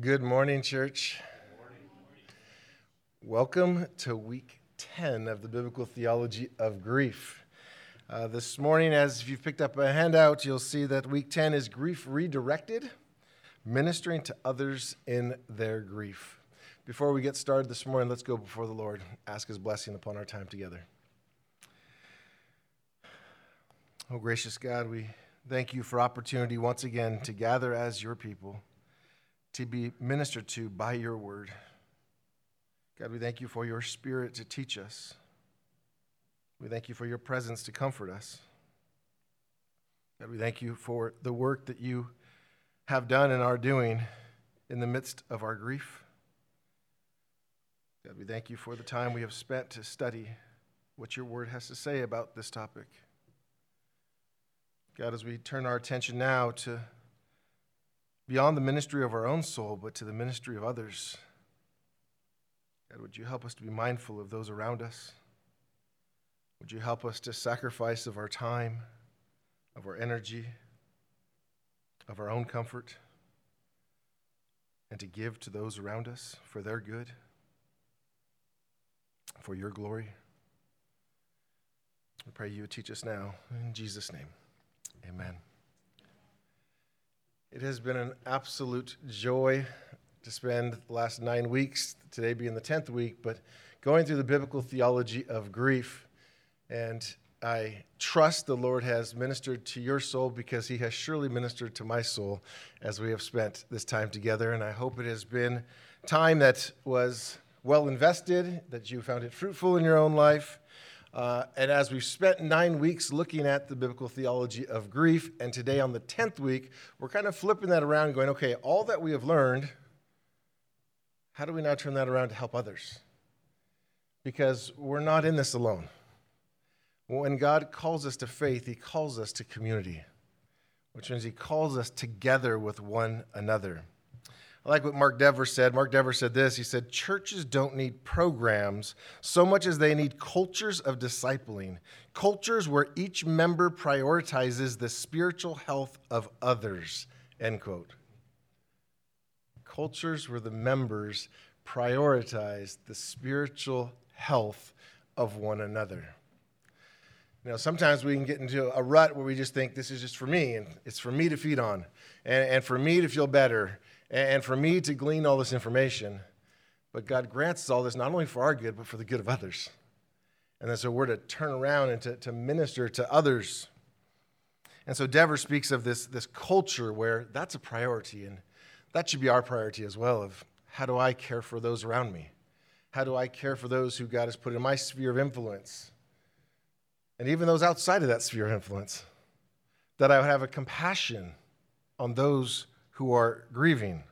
Good morning, church. Welcome to week 10 of the Biblical Theology of Grief. Uh, this morning, as if you've picked up a handout, you'll see that week 10 is Grief Redirected, ministering to others in their grief. Before we get started this morning, let's go before the Lord, ask His blessing upon our time together. Oh, gracious God, we thank you for opportunity once again to gather as your people to be ministered to by your word. God, we thank you for your spirit to teach us. We thank you for your presence to comfort us. God, we thank you for the work that you have done and are doing in the midst of our grief. God, we thank you for the time we have spent to study what your word has to say about this topic. God, as we turn our attention now to beyond the ministry of our own soul, but to the ministry of others. God, would you help us to be mindful of those around us? Would you help us to sacrifice of our time, of our energy, of our own comfort, and to give to those around us for their good, for your glory? We pray you would teach us now. In Jesus' name, amen. It has been an absolute joy to spend the last nine weeks, today being the 10th week, but going through the biblical theology of grief. And I trust the Lord has ministered to your soul because he has surely ministered to my soul as we have spent this time together. And I hope it has been time that was well invested, that you found it fruitful in your own life, uh, and as we've spent nine weeks looking at the biblical theology of grief, and today on the 10th week, we're kind of flipping that around, going, okay, all that we have learned, how do we now turn that around to help others? Because we're not in this alone. When God calls us to faith, He calls us to community, which means He calls us together with one another. I like what Mark Dever said. Mark Dever said this He said, Churches don't need programs so much as they need cultures of discipling, cultures where each member prioritizes the spiritual health of others. End quote. Cultures where the members prioritize the spiritual health of one another. You know, sometimes we can get into a rut where we just think this is just for me and it's for me to feed on and, and for me to feel better and for me to glean all this information. But God grants us all this not only for our good, but for the good of others. And so we're to turn around and to, to minister to others. And so Dever speaks of this, this culture where that's a priority, and that should be our priority as well of how do I care for those around me? How do I care for those who God has put in my sphere of influence? And even those outside of that sphere of influence. That I would have a compassion on those who are grieving.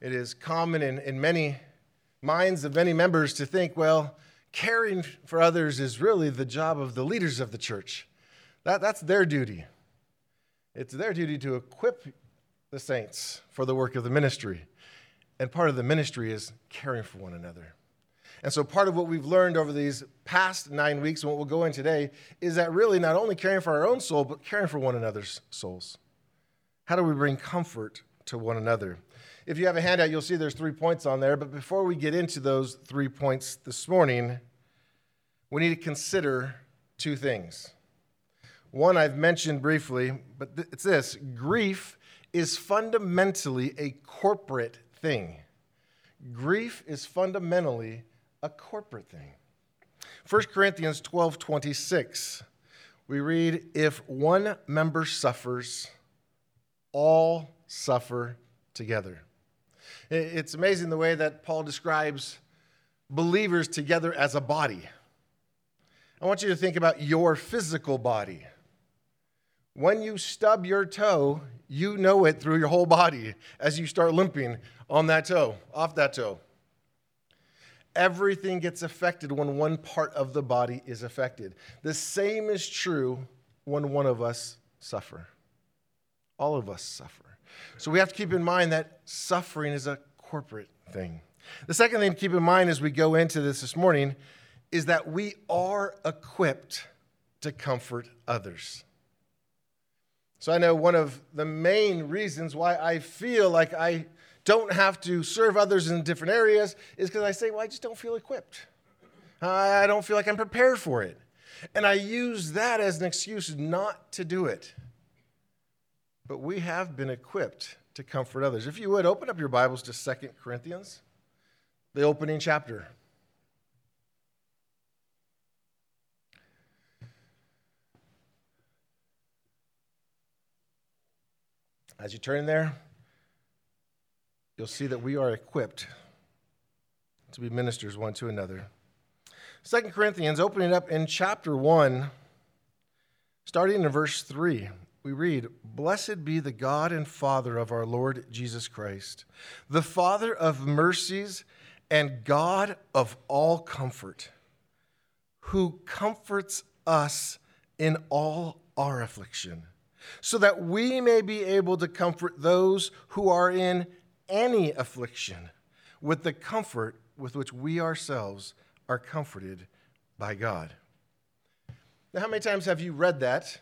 It is common in, in many minds of many members to think, well, caring for others is really the job of the leaders of the church. That, that's their duty. It's their duty to equip the saints for the work of the ministry. And part of the ministry is caring for one another. And so, part of what we've learned over these past nine weeks and what we'll go in today is that really not only caring for our own soul, but caring for one another's souls. How do we bring comfort to one another? If you have a handout, you'll see there's three points on there. But before we get into those three points this morning, we need to consider two things. One I've mentioned briefly, but it's this grief is fundamentally a corporate thing. Grief is fundamentally a corporate thing. 1 Corinthians 12 26, we read, If one member suffers, all suffer together. It's amazing the way that Paul describes believers together as a body. I want you to think about your physical body. When you stub your toe, you know it through your whole body as you start limping on that toe, off that toe. Everything gets affected when one part of the body is affected. The same is true when one of us suffer. All of us suffer. So we have to keep in mind that suffering is a corporate thing. The second thing to keep in mind as we go into this this morning is that we are equipped to comfort others. So I know one of the main reasons why I feel like I don't have to serve others in different areas is because I say, well, I just don't feel equipped. I don't feel like I'm prepared for it. And I use that as an excuse not to do it. But we have been equipped to comfort others. If you would, open up your Bibles to Second Corinthians, the opening chapter. As you turn there, you'll see that we are equipped to be ministers one to another. Second Corinthians, opening up in chapter 1, starting in verse 3, we read, Blessed be the God and Father of our Lord Jesus Christ, the Father of mercies and God of all comfort, who comforts us in all our affliction so that we may be able to comfort those who are in any affliction with the comfort with which we ourselves are comforted by God. Now, how many times have you read that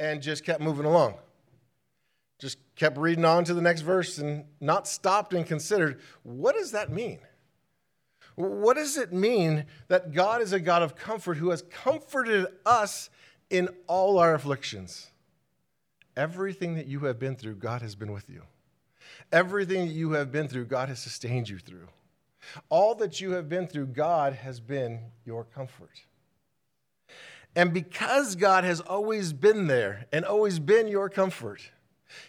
and just kept moving along? Just kept reading on to the next verse and not stopped and considered what does that mean? What does it mean that God is a God of comfort who has comforted us in all our afflictions? Everything that you have been through, God has been with you. Everything that you have been through, God has sustained you through. All that you have been through, God has been your comfort. And because God has always been there and always been your comfort,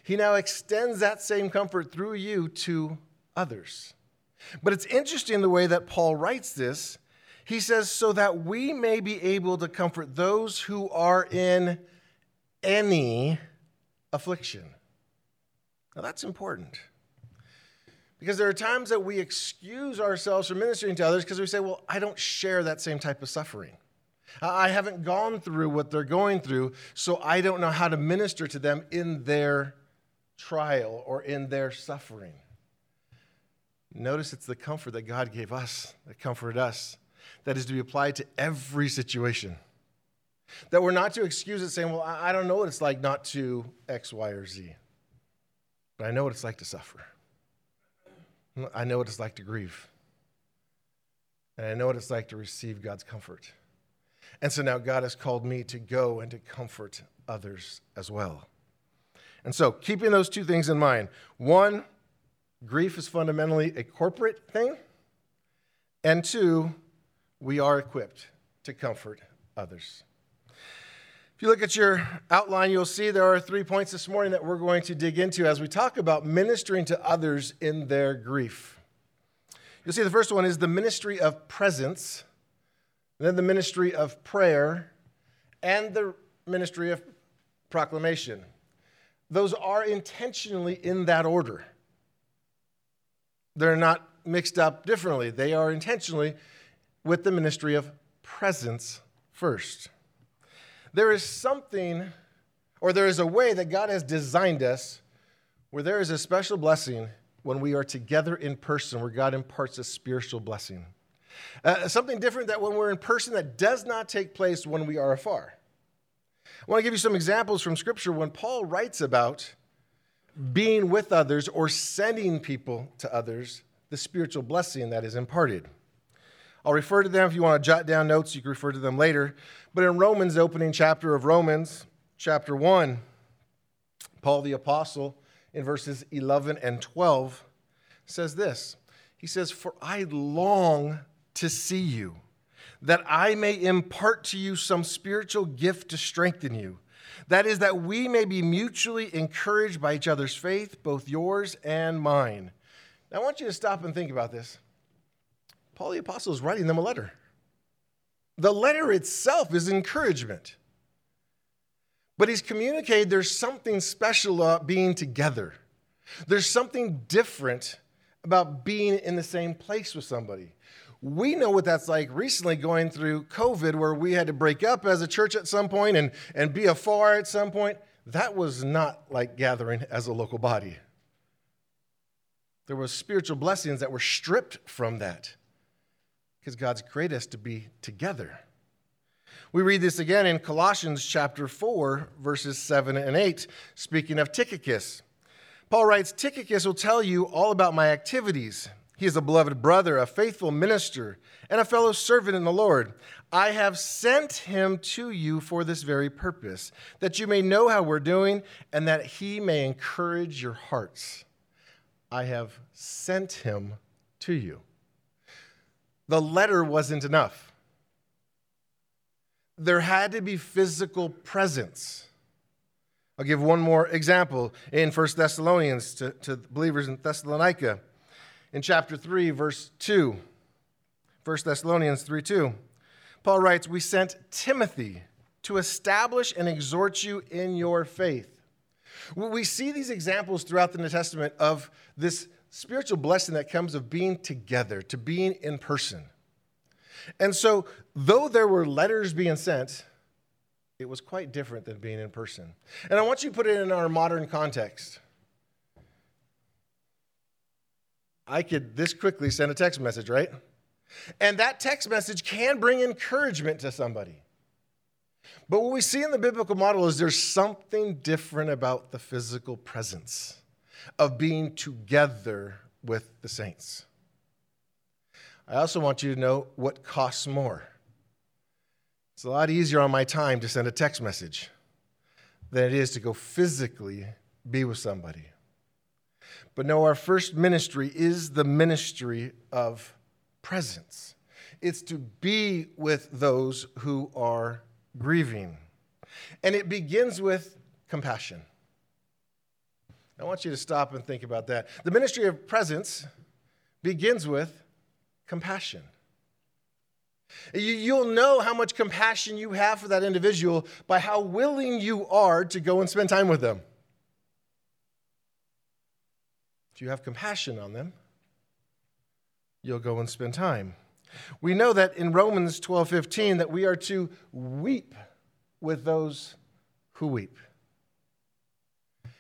He now extends that same comfort through you to others. But it's interesting the way that Paul writes this. He says, so that we may be able to comfort those who are in any affliction. Now, that's important. Because there are times that we excuse ourselves from ministering to others because we say, well, I don't share that same type of suffering. I haven't gone through what they're going through, so I don't know how to minister to them in their trial or in their suffering. Notice it's the comfort that God gave us, that comforted us, that is to be applied to every situation. That we're not to excuse it saying, well, I don't know what it's like not to X, Y, or Z, but I know what it's like to suffer. I know what it's like to grieve. And I know what it's like to receive God's comfort. And so now God has called me to go and to comfort others as well. And so, keeping those two things in mind one, grief is fundamentally a corporate thing. And two, we are equipped to comfort others. If you look at your outline, you'll see there are three points this morning that we're going to dig into as we talk about ministering to others in their grief. You'll see the first one is the ministry of presence, then the ministry of prayer, and the ministry of proclamation. Those are intentionally in that order. They're not mixed up differently. They are intentionally with the ministry of presence first. There is something, or there is a way that God has designed us where there is a special blessing when we are together in person, where God imparts a spiritual blessing. Uh, something different that when we're in person that does not take place when we are afar. I want to give you some examples from Scripture when Paul writes about being with others or sending people to others, the spiritual blessing that is imparted. I'll refer to them if you want to jot down notes, you can refer to them later. But in Romans, opening chapter of Romans, chapter 1, Paul the Apostle, in verses 11 and 12, says this He says, For I long to see you, that I may impart to you some spiritual gift to strengthen you. That is, that we may be mutually encouraged by each other's faith, both yours and mine. Now, I want you to stop and think about this. Paul the Apostle is writing them a letter. The letter itself is encouragement. But he's communicated there's something special about being together. There's something different about being in the same place with somebody. We know what that's like recently going through COVID, where we had to break up as a church at some point and, and be afar at some point. That was not like gathering as a local body. There were spiritual blessings that were stripped from that because God's created us to be together. We read this again in Colossians chapter 4, verses 7 and 8, speaking of Tychicus. Paul writes Tychicus will tell you all about my activities. He is a beloved brother, a faithful minister, and a fellow servant in the Lord. I have sent him to you for this very purpose, that you may know how we're doing and that he may encourage your hearts. I have sent him to you. The letter wasn't enough. There had to be physical presence. I'll give one more example in 1 Thessalonians to, to believers in Thessalonica in chapter 3, verse 2. 1 Thessalonians 3 2. Paul writes, We sent Timothy to establish and exhort you in your faith. We see these examples throughout the New Testament of this spiritual blessing that comes of being together, to being in person. And so, though there were letters being sent, it was quite different than being in person. And I want you to put it in our modern context. I could this quickly send a text message, right? And that text message can bring encouragement to somebody. But what we see in the biblical model is there's something different about the physical presence of being together with the saints. I also want you to know what costs more. It's a lot easier on my time to send a text message than it is to go physically be with somebody. But no, our first ministry is the ministry of presence. It's to be with those who are grieving. And it begins with compassion. I want you to stop and think about that. The ministry of presence begins with compassion. You'll know how much compassion you have for that individual by how willing you are to go and spend time with them. If you have compassion on them, you'll go and spend time. We know that in Romans 12 15 that we are to weep with those who weep.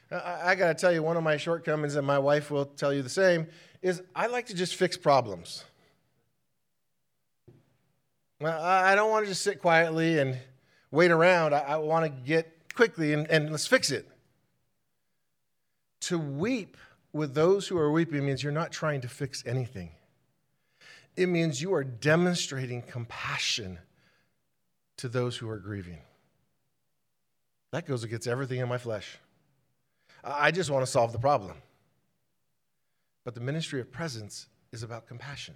I, I got to tell you, one of my shortcomings, and my wife will tell you the same, is I like to just fix problems. I don't want to just sit quietly and wait around. I, I want to get quickly and, and let's fix it. To weep with those who are weeping means you're not trying to fix anything. It means you are demonstrating compassion to those who are grieving. That goes against everything in my flesh. I just want to solve the problem. But the ministry of presence is about compassion.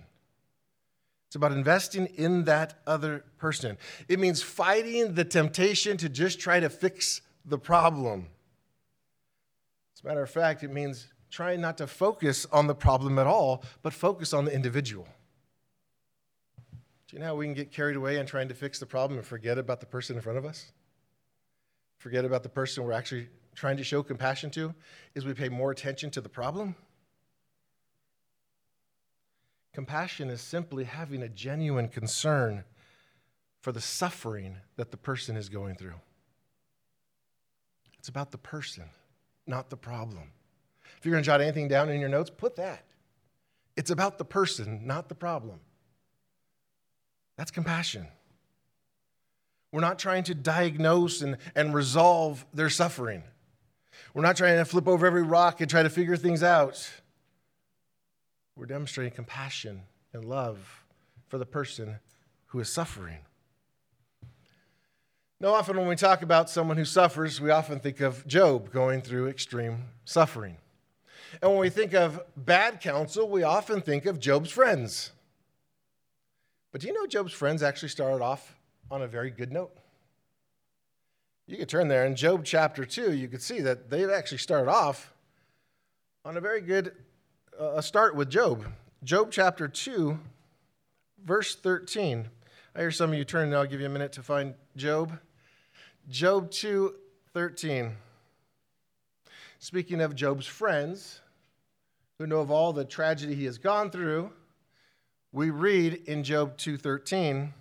It's about investing in that other person. It means fighting the temptation to just try to fix the problem. As a matter of fact, it means trying not to focus on the problem at all, but focus on the individual. Do you know how we can get carried away in trying to fix the problem and forget about the person in front of us? Forget about the person we're actually trying to show compassion to? Is we pay more attention to the problem? Compassion is simply having a genuine concern for the suffering that the person is going through. It's about the person, not the problem. If you're going to jot anything down in your notes, put that. It's about the person, not the problem. That's compassion. We're not trying to diagnose and, and resolve their suffering. We're not trying to flip over every rock and try to figure things out. We're demonstrating compassion and love for the person who is suffering. Now, often when we talk about someone who suffers, we often think of Job going through extreme suffering. And when we think of bad counsel, we often think of Job's friends. But do you know Job's friends actually started off on a very good note? You could turn there in Job chapter 2, you could see that they've actually started off on a very good uh, start with Job. Job chapter 2, verse 13. I hear some of you turning, I'll give you a minute to find Job. Job 2, 13. Speaking of Job's friends, who know of all the tragedy he has gone through, we read in Job 2:13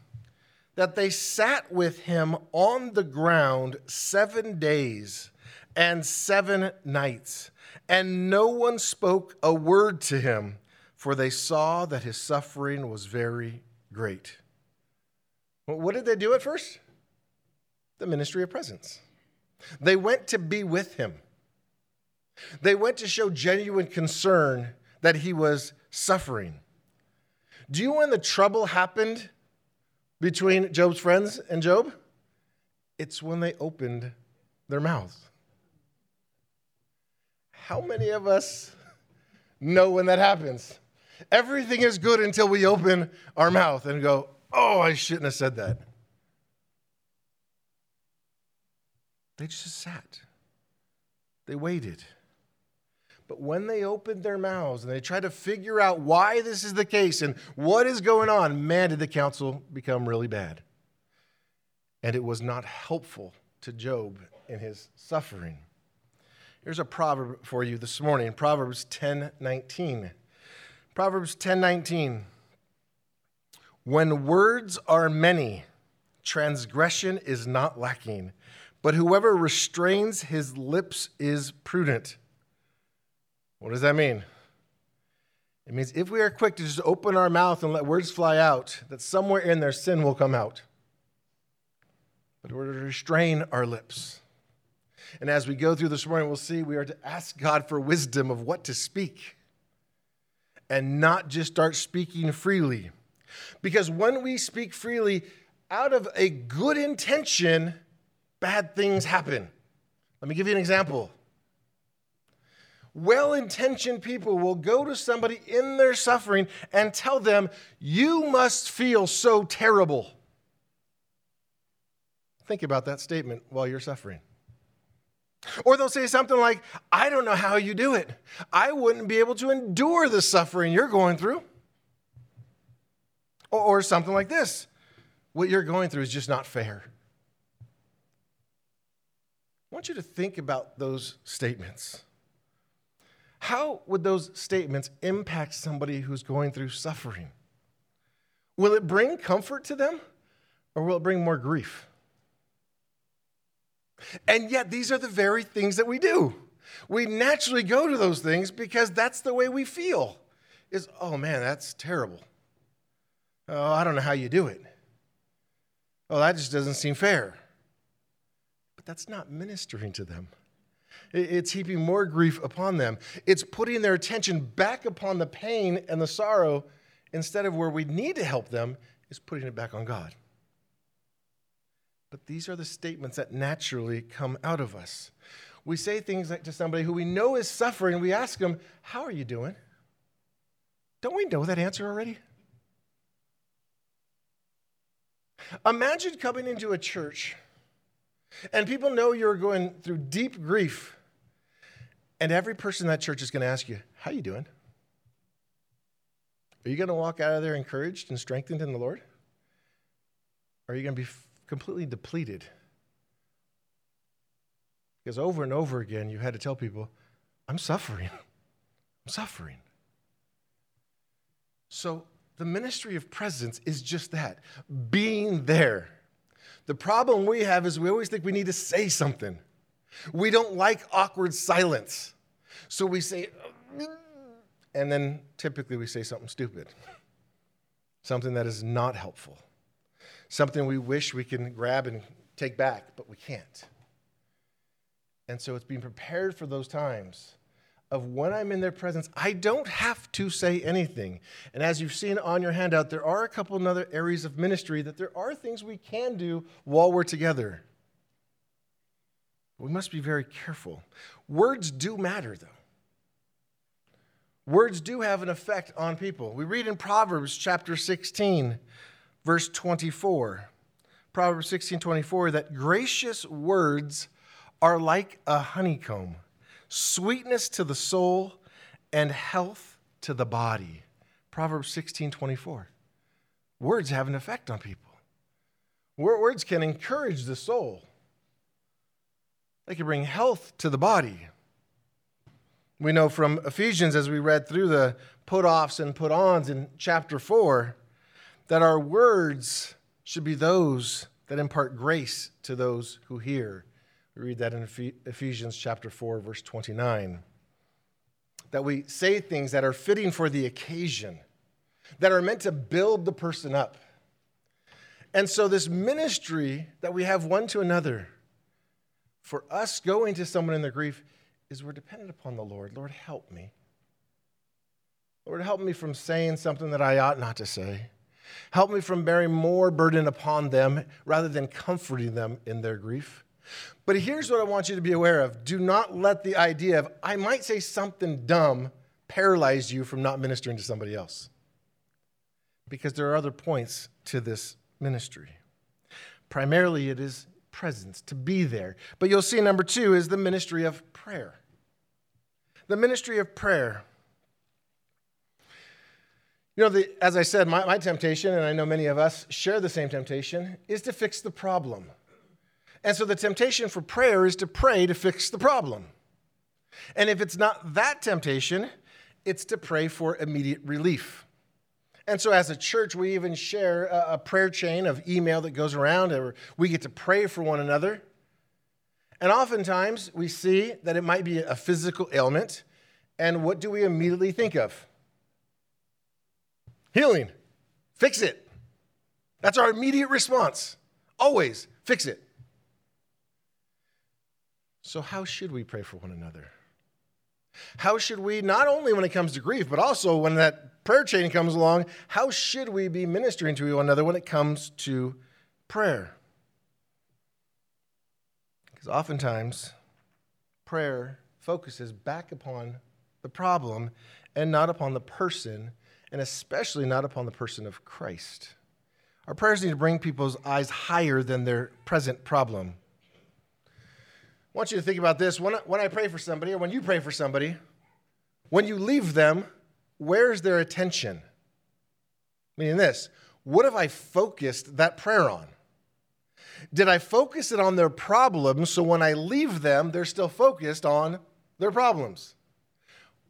that they sat with him on the ground 7 days and 7 nights and no one spoke a word to him for they saw that his suffering was very great. What did they do at first? The ministry of presence. They went to be with him. They went to show genuine concern that he was suffering. Do you know when the trouble happened between Job's friends and Job? It's when they opened their mouths. How many of us know when that happens? Everything is good until we open our mouth and go, oh, I shouldn't have said that. They just sat, they waited. But when they opened their mouths and they tried to figure out why this is the case and what is going on, man, did the counsel become really bad. And it was not helpful to Job in his suffering. Here's a proverb for you this morning Proverbs 10 19. Proverbs 10 19. When words are many, transgression is not lacking, but whoever restrains his lips is prudent. What does that mean? It means if we are quick to just open our mouth and let words fly out, that somewhere in there sin will come out. But we're to restrain our lips. And as we go through this morning, we'll see we are to ask God for wisdom of what to speak and not just start speaking freely. Because when we speak freely out of a good intention, bad things happen. Let me give you an example well intentioned people will go to somebody in their suffering and tell them, You must feel so terrible. Think about that statement while you're suffering. Or they'll say something like, I don't know how you do it. I wouldn't be able to endure the suffering you're going through. Or, something like this What you're going through is just not fair. I want you to think about those statements. How would those statements impact somebody who's going through suffering? Will it bring comfort to them or will it bring more grief? And yet, these are the very things that we do. We naturally go to those things because that's the way we feel. Is, oh man, that's terrible. Oh, I don't know how you do it. Oh, that just doesn't seem fair. But that's not ministering to them. It's heaping more grief upon them. It's putting their attention back upon the pain and the sorrow instead of where we need to help them, is putting it back on God. But these are the statements that naturally come out of us. We say things like to somebody who we know is suffering, we ask them, How are you doing? Don't we know that answer already? Imagine coming into a church and people know you're going through deep grief and every person in that church is going to ask you, How you doing? Are you going to walk out of there encouraged and strengthened in the Lord? Or are you going to be completely depleted? Because over and over again, you had to tell people, I'm suffering. I'm suffering. So, the ministry of presence is just that being there. The problem we have is we always think we need to say something. We don't like awkward silence. So we say, mm, and then typically we say something stupid, something that is not helpful, something we wish we can grab and take back, but we can't. And so it's being prepared for those times of when I'm in their presence, I don't have to say anything. And as you've seen on your handout, there are a couple other areas of ministry that there are things we can do while we're together. We must be very careful. Words do matter, though. Words do have an effect on people. We read in Proverbs chapter 16, verse 24. Proverbs 16, 24, that gracious words are like a honeycomb, sweetness to the soul and health to the body. Proverbs 16, 24. Words have an effect on people. Words can encourage the soul. They can bring health to the body. We know from Ephesians, as we read through the put offs and put ons in chapter 4, that our words should be those that impart grace to those who hear. We read that in Ephesians chapter 4, verse 29. That we say things that are fitting for the occasion, that are meant to build the person up. And so, this ministry that we have one to another, for us going to someone in their grief is we're dependent upon the Lord. Lord, help me. Lord, help me from saying something that I ought not to say. Help me from bearing more burden upon them rather than comforting them in their grief. But here's what I want you to be aware of do not let the idea of, I might say something dumb, paralyze you from not ministering to somebody else. Because there are other points to this ministry. Primarily, it is presence, to be there. But you'll see number two is the ministry of prayer. The ministry of prayer. You know, the, as I said, my, my temptation, and I know many of us share the same temptation, is to fix the problem. And so the temptation for prayer is to pray to fix the problem. And if it's not that temptation, it's to pray for immediate relief. And so, as a church, we even share a, prayer chain of email that goes around, or we get to pray for one another. And oftentimes, we see that it might be a physical ailment. And what do we immediately think of? Healing. Fix it. That's our immediate response. Always fix it. So, how should we pray for one another? How should we, not only when it comes to grief, but also when that prayer chain comes along, how should we be ministering to one another when it comes to prayer? Because oftentimes, prayer focuses back upon the problem and not upon the person, and especially not upon the person of Christ. Our prayers need to bring people's eyes higher than their present problem. I want you to think about this. When I, when I pray for somebody, or when you pray for somebody, when you leave them, where's their attention? Meaning this what have I focused that prayer on? Did I focus it on their problems so when I leave them, they're still focused on their problems?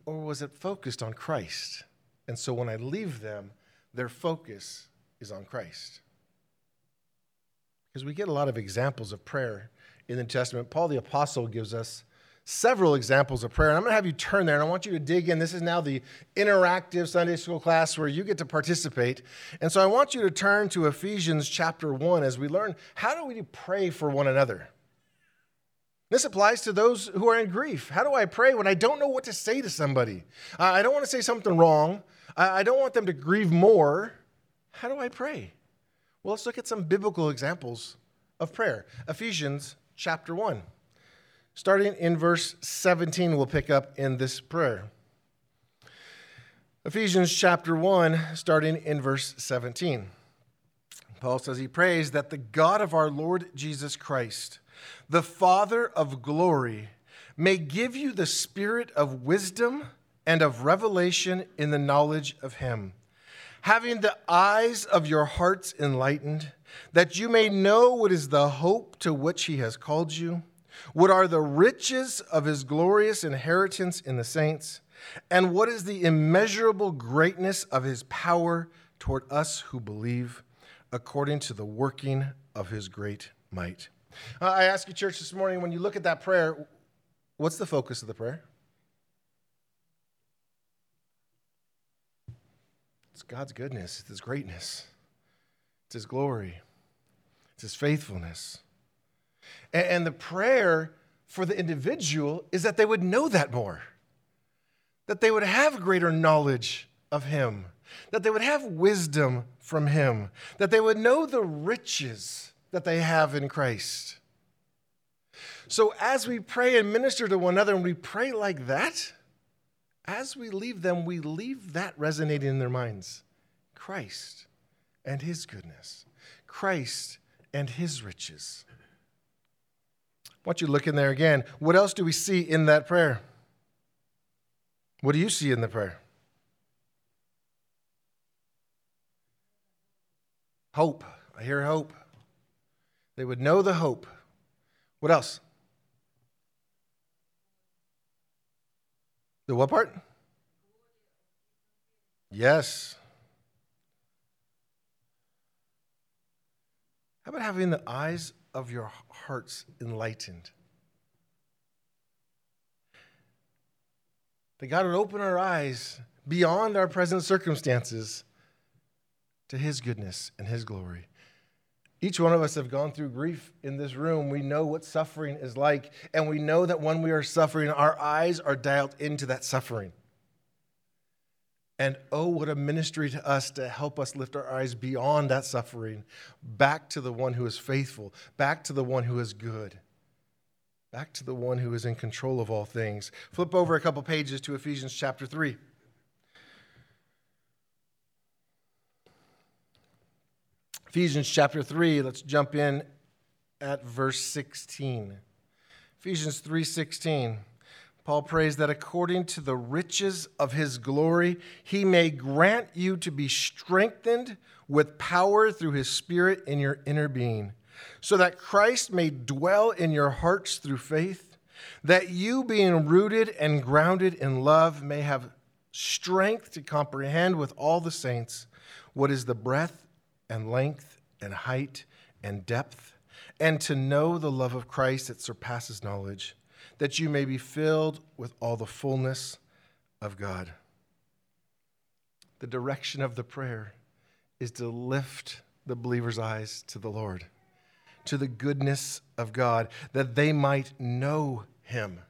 Or was it focused on Christ? And so when I leave them, their focus is on Christ. Because we get a lot of examples of prayer in the New Testament. Paul the Apostle gives us several examples of prayer. And I'm going to have you turn there and I want you to dig in. This is now the interactive Sunday school class where you get to participate. And so I want you to turn to Ephesians chapter 1 as we learn how do we pray for one another. This applies to those who are in grief. How do I pray when I don't know what to say to somebody? I don't want to say something wrong. I don't want them to grieve more. How do I pray? Well, let's look at some biblical examples of prayer. Ephesians chapter 1. Starting in verse 17, we'll pick up in this prayer. Ephesians chapter 1, starting in verse 17. Paul says he prays that the God of our Lord Jesus Christ, the Father of glory, may give you the spirit of wisdom and of revelation in the knowledge of him, having the eyes of your hearts enlightened that you may know what is the hope to which he has called you, what are the riches of his glorious inheritance in the saints, and what is the immeasurable greatness of his power toward us who believe, according to the working of his great might. Uh, I ask you, church, this morning, when you look at that prayer, what's the focus of the prayer? It's God's goodness, it's His greatness. It's His glory, it's His faithfulness. And, and the prayer for the individual is that they would know that more, that they would have greater knowledge of Him, that they would have wisdom from Him, that they would know the riches that they have in Christ. So, as we pray and minister to one another, and we pray like that, as we leave them, we leave that resonating in their minds Christ and his goodness, Christ and his riches. I want you look in there again. What else do we see in that prayer? What do you see in the prayer? Hope. I hear hope. They would know the hope. What else? The what part? Yes. How about having the eyes of your hearts enlightened? That God would open our eyes beyond our present circumstances to His goodness and His glory. Each one of us have gone through grief in this room. We know what suffering is like, and we know that when we are suffering, our eyes are dialed into that suffering. And oh, what a ministry to us to help us lift our eyes beyond that suffering, back to the one who is faithful, back to the one who is good, back to the one who is in control of all things. Flip over a couple pages to Ephesians chapter 3. Ephesians chapter 3, let's jump in at verse 16. Ephesians 3:16. Paul prays that according to the riches of his glory, he may grant you to be strengthened with power through his spirit in your inner being, so that Christ may dwell in your hearts through faith, that you being rooted and grounded in love may have strength to comprehend with all the saints what is the breadth and length and height and depth, and to know the love of Christ that surpasses knowledge, that you may be filled with all the fullness of God. The direction of the prayer is to lift the believer's eyes to the Lord, to the goodness of God, that they might know Him,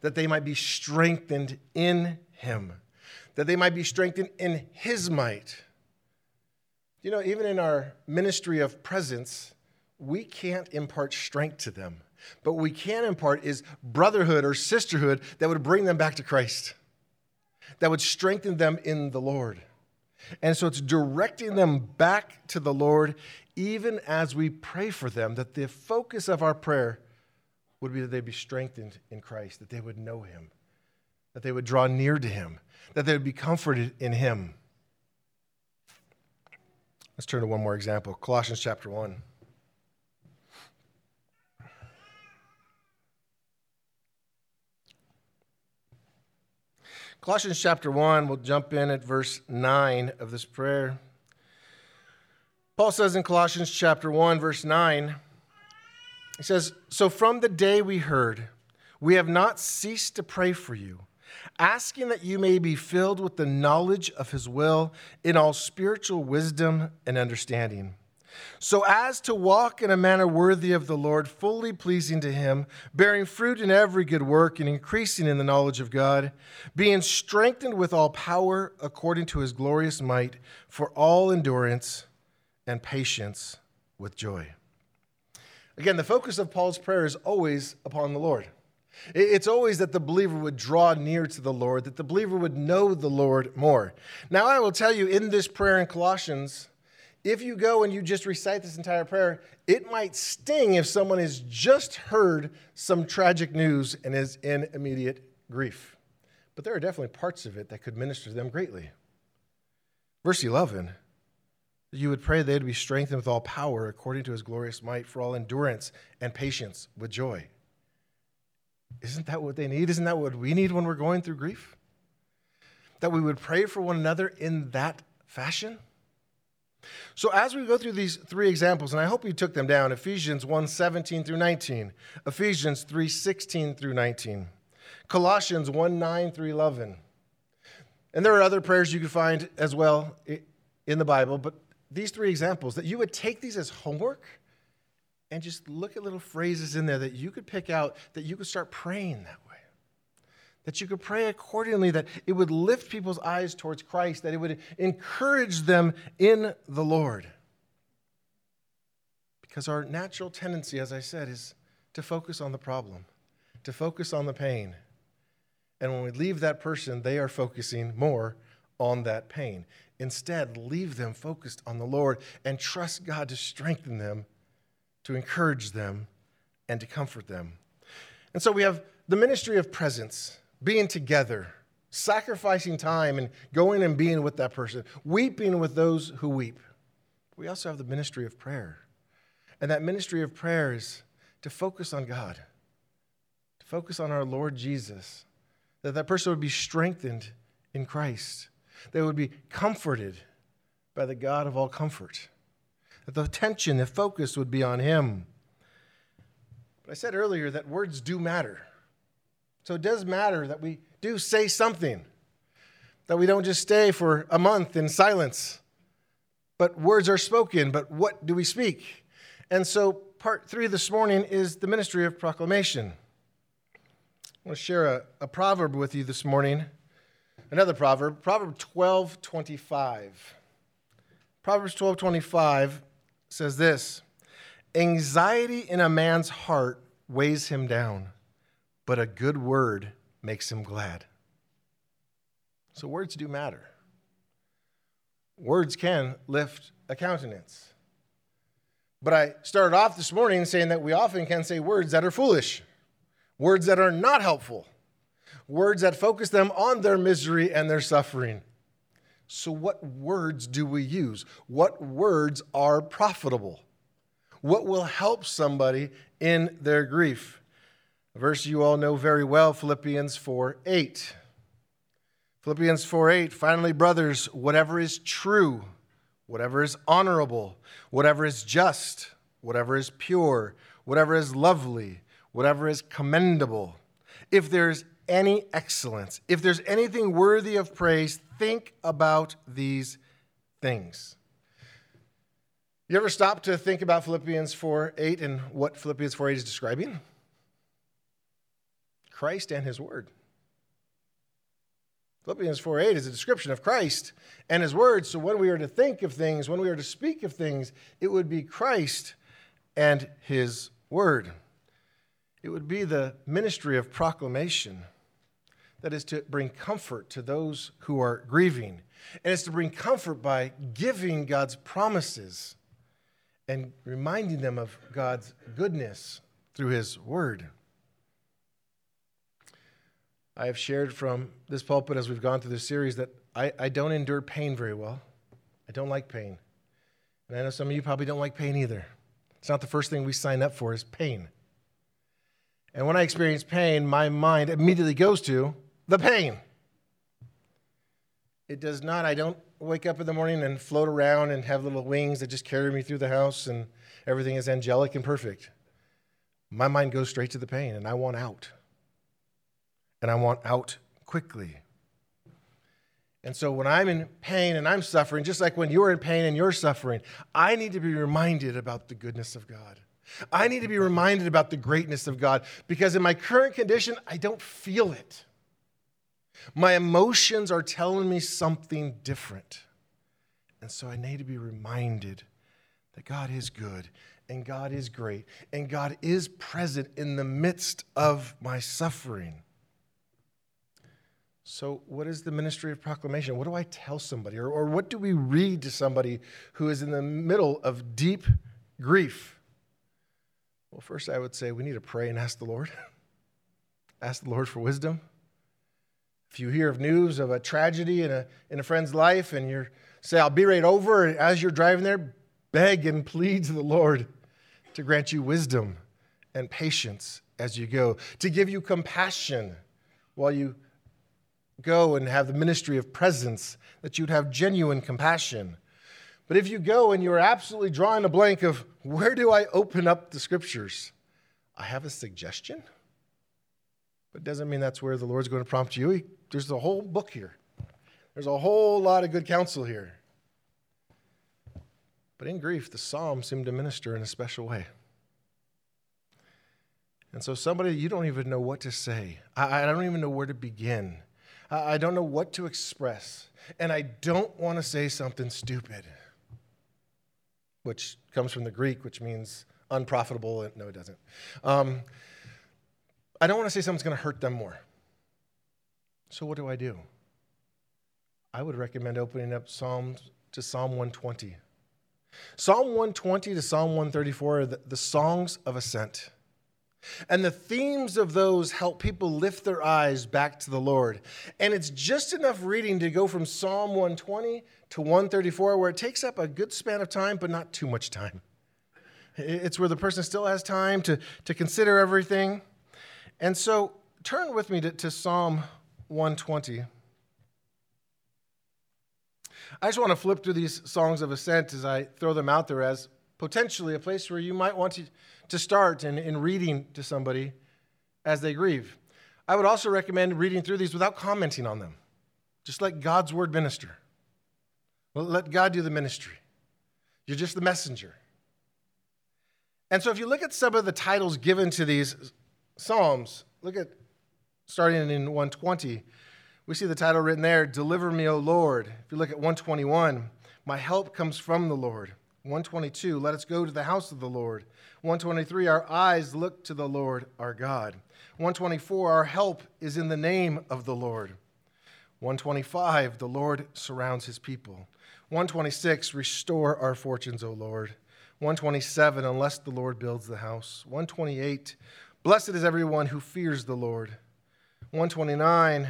that they might be strengthened in Him, that they might be strengthened in His might you know, even in our ministry of presence, we can't impart strength to them. But we can impart is brotherhood or sisterhood that would bring them back to Christ, that would strengthen them in the Lord. And so it's directing them back to the Lord, even as we pray for them, that the focus of our prayer would be that they be strengthened in Christ, that they would know Him, that they would draw near to Him, that they would be comforted in Him. Let's turn to one more example Colossians chapter 1. Colossians chapter 1, we'll jump in at verse 9 of this prayer. Paul says in Colossians chapter 1, verse 9, he says, So from the day we heard, we have not ceased to pray for you asking that you may be filled with the knowledge of his will in all spiritual wisdom and understanding, so as to walk in a manner worthy of the Lord, fully pleasing to him, bearing fruit in every good work and increasing in the knowledge of God, being strengthened with all power according to his glorious might, for all endurance and patience with joy. Again, the focus of Paul's prayer is always upon the Lord. It's always that the believer would draw near to the Lord, that the believer would know the Lord more. Now, I will tell you in this prayer in Colossians, if you go and you just recite this entire prayer, it might sting if someone has just heard some tragic news and is in immediate grief. But there are definitely parts of it that could minister to them greatly. Verse 11 you would pray they'd be strengthened with all power according to his glorious might for all endurance and patience with joy. Isn't that what they need? Isn't that what we need when we're going through grief? That we would pray for one another in that fashion? So as we go through these three examples, and I hope you took them down, Ephesians 1, 17 through 19, Ephesians 3, 16 through 19, Colossians 1, 9 through 11. And there are other prayers you could find as well in the Bible, but these three examples, that you would take these as homework and just look at little phrases in there that you could pick out that you could start praying that way. That you could pray accordingly, that it would lift people's eyes towards Christ, that it would encourage them in the Lord. Because our natural tendency, as I said, is to focus on the problem, to focus on the pain. And when we leave that person, they are focusing more on that pain. Instead, leave them focused on the Lord and trust God to strengthen them to encourage them, and to comfort them. And so we have the ministry of presence, being together, sacrificing time and going and being with that person, weeping with those who weep. We also have the ministry of prayer. And that ministry of prayer is to focus on God, to focus on our Lord Jesus, that that person would be strengthened in Christ, they would be comforted by the God of all comfort the attention, the focus would be on Him. But I said earlier that words do matter. So it does matter that we do say something, that we don't just stay for a month in silence. But words are spoken, but what do we speak? And so, part three this morning is the ministry of proclamation. I want to share a, a proverb with you this morning. Another proverb, Proverb 12 25. Proverbs 12 25 says this Anxiety in a man's heart weighs him down, but a good word makes him glad. So, words do matter. Words can lift a countenance. But I started off this morning saying that we often can say words that are foolish, words that are not helpful, words that focus them on their misery and their suffering. So, what words do we use? What words are profitable? What will help somebody in their grief? A verse you all know very well, Philippians 4 8. Philippians 4 8, finally, brothers, whatever is true, whatever is honorable, whatever is just, whatever is pure, whatever is lovely, whatever is commendable, if there's any excellence, if there's anything worthy of praise, think about these things. You ever stop to think about Philippians 4 8 and what Philippians 4 8 is describing? Christ and his word. Philippians 4 8 is a description of Christ and his word. So when we are to think of things, when we are to speak of things, it would be Christ and his word. It would be the ministry of proclamation that is to bring comfort to those who are grieving. And it's to bring comfort by giving God's promises and reminding them of God's goodness through his word. I have shared from this pulpit as we've gone through this series that I, I don't endure pain very well. I don't like pain. And I know some of you probably don't like pain either. It's not the first thing we sign up for is pain. And when I experience pain, my mind immediately goes to the pain. It does not, I don't wake up in the morning and float around and have little wings that just carry me through the house and everything is angelic and perfect. My mind goes straight to the pain and I want out and I want out quickly. And so when I'm in pain and I'm suffering, just like when you're in pain and you're suffering, I need to be reminded about the goodness of God. I need to be reminded about the greatness of God because in my current condition, I don't feel it. My emotions are telling me something different. And so I need to be reminded that God is good and God is great and God is present in the midst of my suffering. So, what is the ministry of proclamation? What do I tell somebody? Or, or what do we read to somebody who is in the middle of deep grief? Well, first, I would say we need to pray and ask the Lord. ask the Lord for wisdom. If you hear of news of a tragedy in a, in a friend's life and you say, I'll be right over, as you're driving there, beg and plead to the Lord to grant you wisdom and patience as you go, to give you compassion while you go and have the ministry of presence, that you'd have genuine compassion. But if you go and you're absolutely drawing a blank of where do I open up the scriptures, I have a suggestion. But it doesn't mean that's where the Lord's going to prompt you. There's a whole book here, there's a whole lot of good counsel here. But in grief, the Psalms seem to minister in a special way. And so, somebody, you don't even know what to say. I, I don't even know where to begin. I don't know what to express. And I don't want to say something stupid, which comes from the Greek, which means unprofitable. No, it doesn't. Um, I don't want to say something's going to hurt them more. So, what do I do? I would recommend opening up Psalms to Psalm 120. Psalm 120 to Psalm 134 are the, the songs of ascent. And the themes of those help people lift their eyes back to the Lord. And it's just enough reading to go from Psalm 120 to 134, where it takes up a good span of time, but not too much time. It's where the person still has time to, to consider everything. And so turn with me to, to Psalm 120. I just want to flip through these songs of ascent as I throw them out there as potentially a place where you might want to to start in, in reading to somebody as they grieve. I would also recommend reading through these without commenting on them. Just let God's word minister. Let God do the ministry. You're just the messenger. And so if you look at some of the titles given to these Psalms, look at starting in 120, we see the title written there Deliver me, O Lord. If you look at 121, My help comes from the Lord. 122, Let us go to the house of the Lord. 123, Our eyes look to the Lord our God. 124, Our help is in the name of the Lord. 125, The Lord surrounds his people. 126, Restore our fortunes, O Lord. 127, Unless the Lord builds the house. 128, Blessed is everyone who fears the Lord. 129,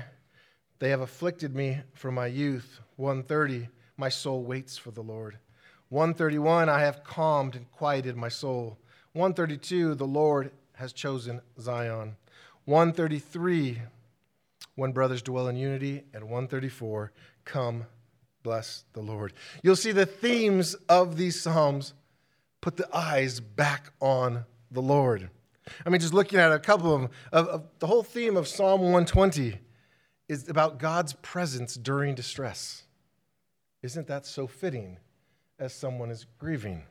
They have afflicted me from my youth. 130, My soul waits for the Lord. 131, I have calmed and quieted my soul. 132, the Lord has chosen Zion. 133, when brothers dwell in unity. And 134, come, bless the Lord. You'll see the themes of these Psalms put the eyes back on the Lord. I mean, just looking at a couple of them, of, of the whole theme of Psalm 120 is about God's presence during distress. Isn't that so fitting? as someone is grieving.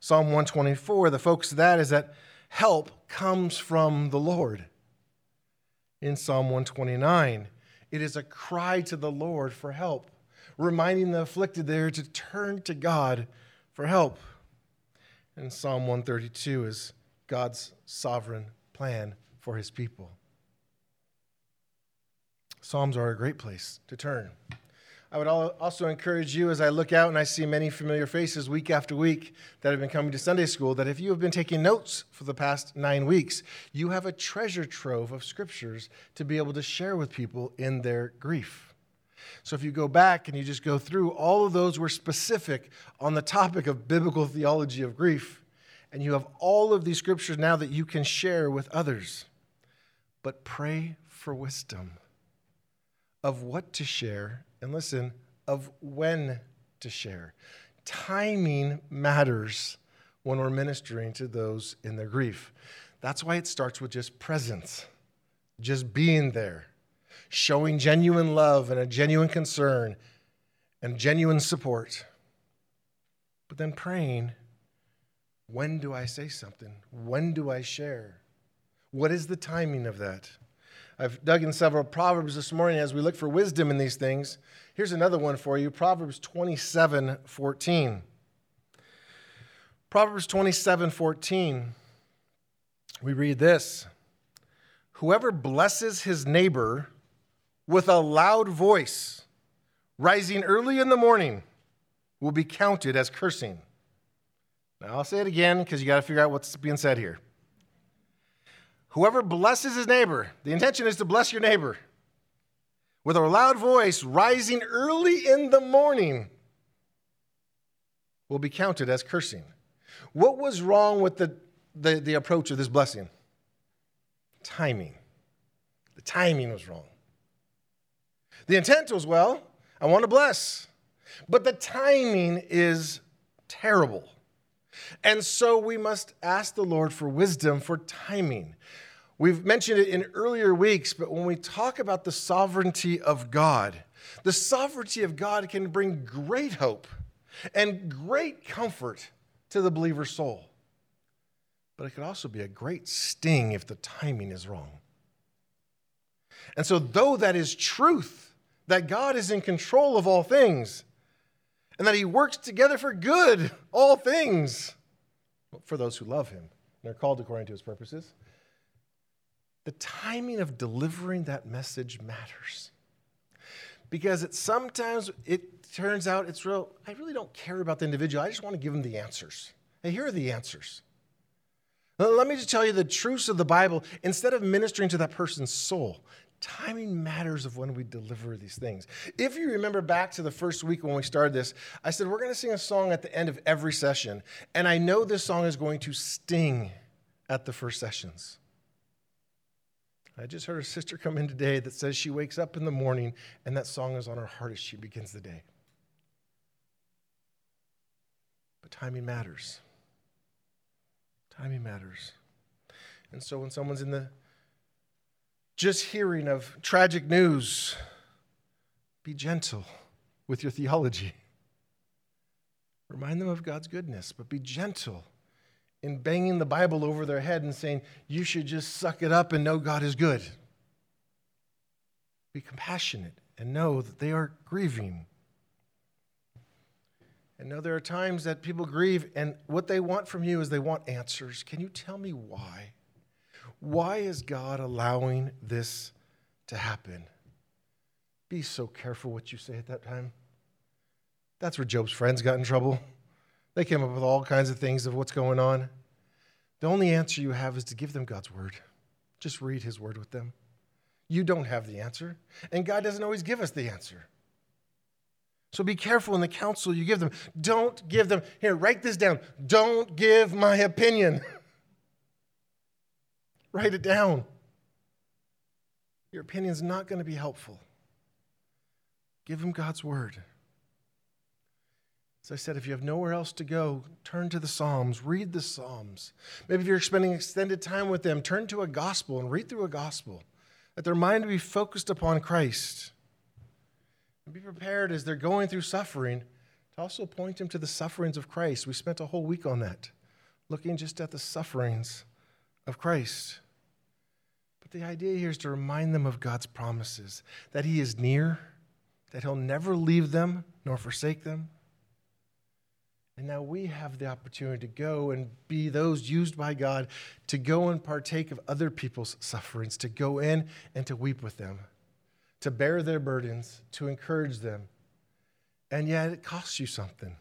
Psalm 124, the focus of that is that help comes from the Lord. In Psalm 129, it is a cry to the Lord for help, reminding the afflicted there to turn to God for help. And Psalm 132 is God's sovereign plan for his people. Psalms are a great place to turn. I would also encourage you as I look out and I see many familiar faces week after week that have been coming to Sunday school that if you have been taking notes for the past nine weeks, you have a treasure trove of scriptures to be able to share with people in their grief. So if you go back and you just go through, all of those were specific on the topic of biblical theology of grief. And you have all of these scriptures now that you can share with others. But pray for wisdom of what to share and listen, of when to share. Timing matters when we're ministering to those in their grief. That's why it starts with just presence, just being there, showing genuine love and a genuine concern and genuine support. But then praying, when do I say something? When do I share? What is the timing of that? I've dug in several Proverbs this morning as we look for wisdom in these things. Here's another one for you Proverbs 27 14. Proverbs 27 14. We read this Whoever blesses his neighbor with a loud voice, rising early in the morning, will be counted as cursing. Now, I'll say it again because you got to figure out what's being said here. Whoever blesses his neighbor, the intention is to bless your neighbor, with a loud voice rising early in the morning, will be counted as cursing. What was wrong with the, the, the approach of this blessing? Timing. The timing was wrong. The intent was, well, I want to bless, but the timing is terrible. And so we must ask the Lord for wisdom for timing. We've mentioned it in earlier weeks, but when we talk about the sovereignty of God, the sovereignty of God can bring great hope and great comfort to the believer's soul. But it could also be a great sting if the timing is wrong. And so, though that is truth, that God is in control of all things, and that He works together for good, all things, for those who love Him, and are called according to His purposes the timing of delivering that message matters. Because it sometimes it turns out it's real, I really don't care about the individual. I just want to give them the answers. And here are the answers. Let me just tell you the truths of the Bible. Instead of ministering to that person's soul, timing matters of when we deliver these things. If you remember back to the first week when we started this, I said we're going to sing a song at the end of every session. And I know this song is going to sting at the first sessions. I just heard a sister come in today that says she wakes up in the morning and that song is on her heart as she begins the day. But timing matters. Timing matters. And so when someone's in the just hearing of tragic news, be gentle with your theology. Remind them of God's goodness, but be gentle in banging the Bible over their head and saying, you should just suck it up and know God is good. Be compassionate and know that they are grieving. And know there are times that people grieve, and what they want from you is they want answers. Can you tell me why? Why is God allowing this to happen? Be so careful what you say at that time. That's where Job's friends got in trouble. They came up with all kinds of things of what's going on. The only answer you have is to give them God's word. Just read his word with them. You don't have the answer, and God doesn't always give us the answer. So be careful in the counsel you give them. Don't give them, here, write this down. Don't give my opinion. write it down. Your opinion is not going to be helpful. Give them God's word. As I said, if you have nowhere else to go, turn to the Psalms, read the Psalms. Maybe if you're spending extended time with them, turn to a gospel and read through a gospel. Let their mind be focused upon Christ. And be prepared as they're going through suffering to also point them to the sufferings of Christ. We spent a whole week on that, looking just at the sufferings of Christ. But the idea here is to remind them of God's promises that He is near, that He'll never leave them nor forsake them and now we have the opportunity to go and be those used by God to go and partake of other people's sufferings, to go in and to weep with them, to bear their burdens, to encourage them. And yet it costs you something.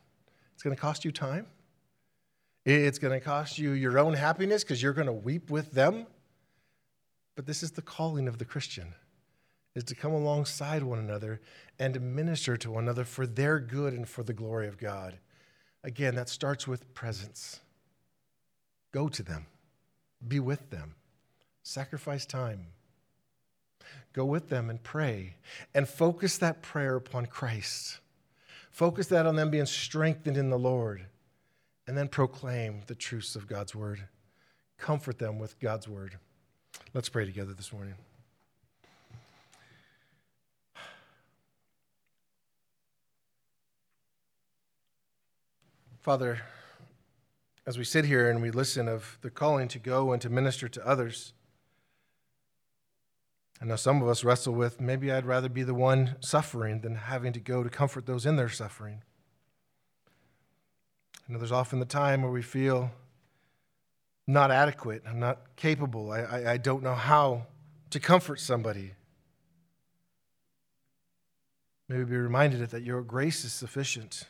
It's going to cost you time. It's going to cost you your own happiness because you're going to weep with them. But this is the calling of the Christian is to come alongside one another and minister to one another for their good and for the glory of God. Again, that starts with presence. Go to them, be with them, sacrifice time. Go with them and pray, and focus that prayer upon Christ. Focus that on them being strengthened in the Lord, and then proclaim the truths of God's word. Comfort them with God's word. Let's pray together this morning. Father, as we sit here and we listen of the calling to go and to minister to others, I know some of us wrestle with maybe I'd rather be the one suffering than having to go to comfort those in their suffering. I know there's often the time where we feel not adequate, I'm not capable, I, I, I don't know how to comfort somebody. Maybe be reminded that your grace is sufficient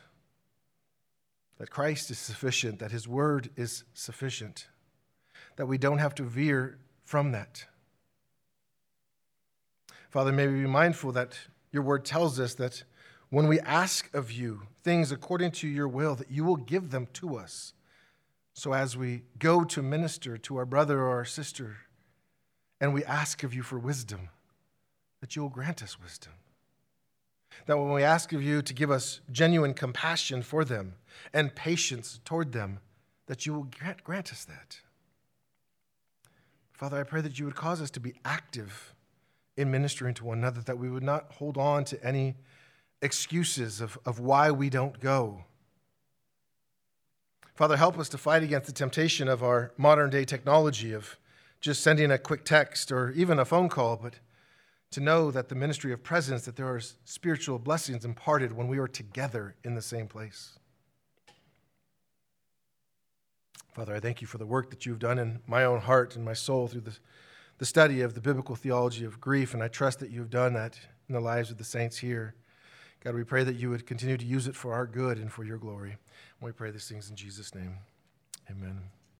that Christ is sufficient, that His Word is sufficient, that we don't have to veer from that. Father, may we be mindful that your Word tells us that when we ask of you things according to your will, that you will give them to us. So as we go to minister to our brother or our sister, and we ask of you for wisdom, that you will grant us wisdom. That when we ask of you to give us genuine compassion for them and patience toward them, that you will grant, grant us that. Father, I pray that you would cause us to be active in ministering to one another, that we would not hold on to any excuses of, of why we don't go. Father, help us to fight against the temptation of our modern day technology of just sending a quick text or even a phone call, but to know that the ministry of presence, that there are spiritual blessings imparted when we are together in the same place. Father, I thank you for the work that you've done in my own heart and my soul through the, the study of the biblical theology of grief, and I trust that you've done that in the lives of the saints here. God, we pray that you would continue to use it for our good and for your glory. And we pray these things in Jesus' name. Amen.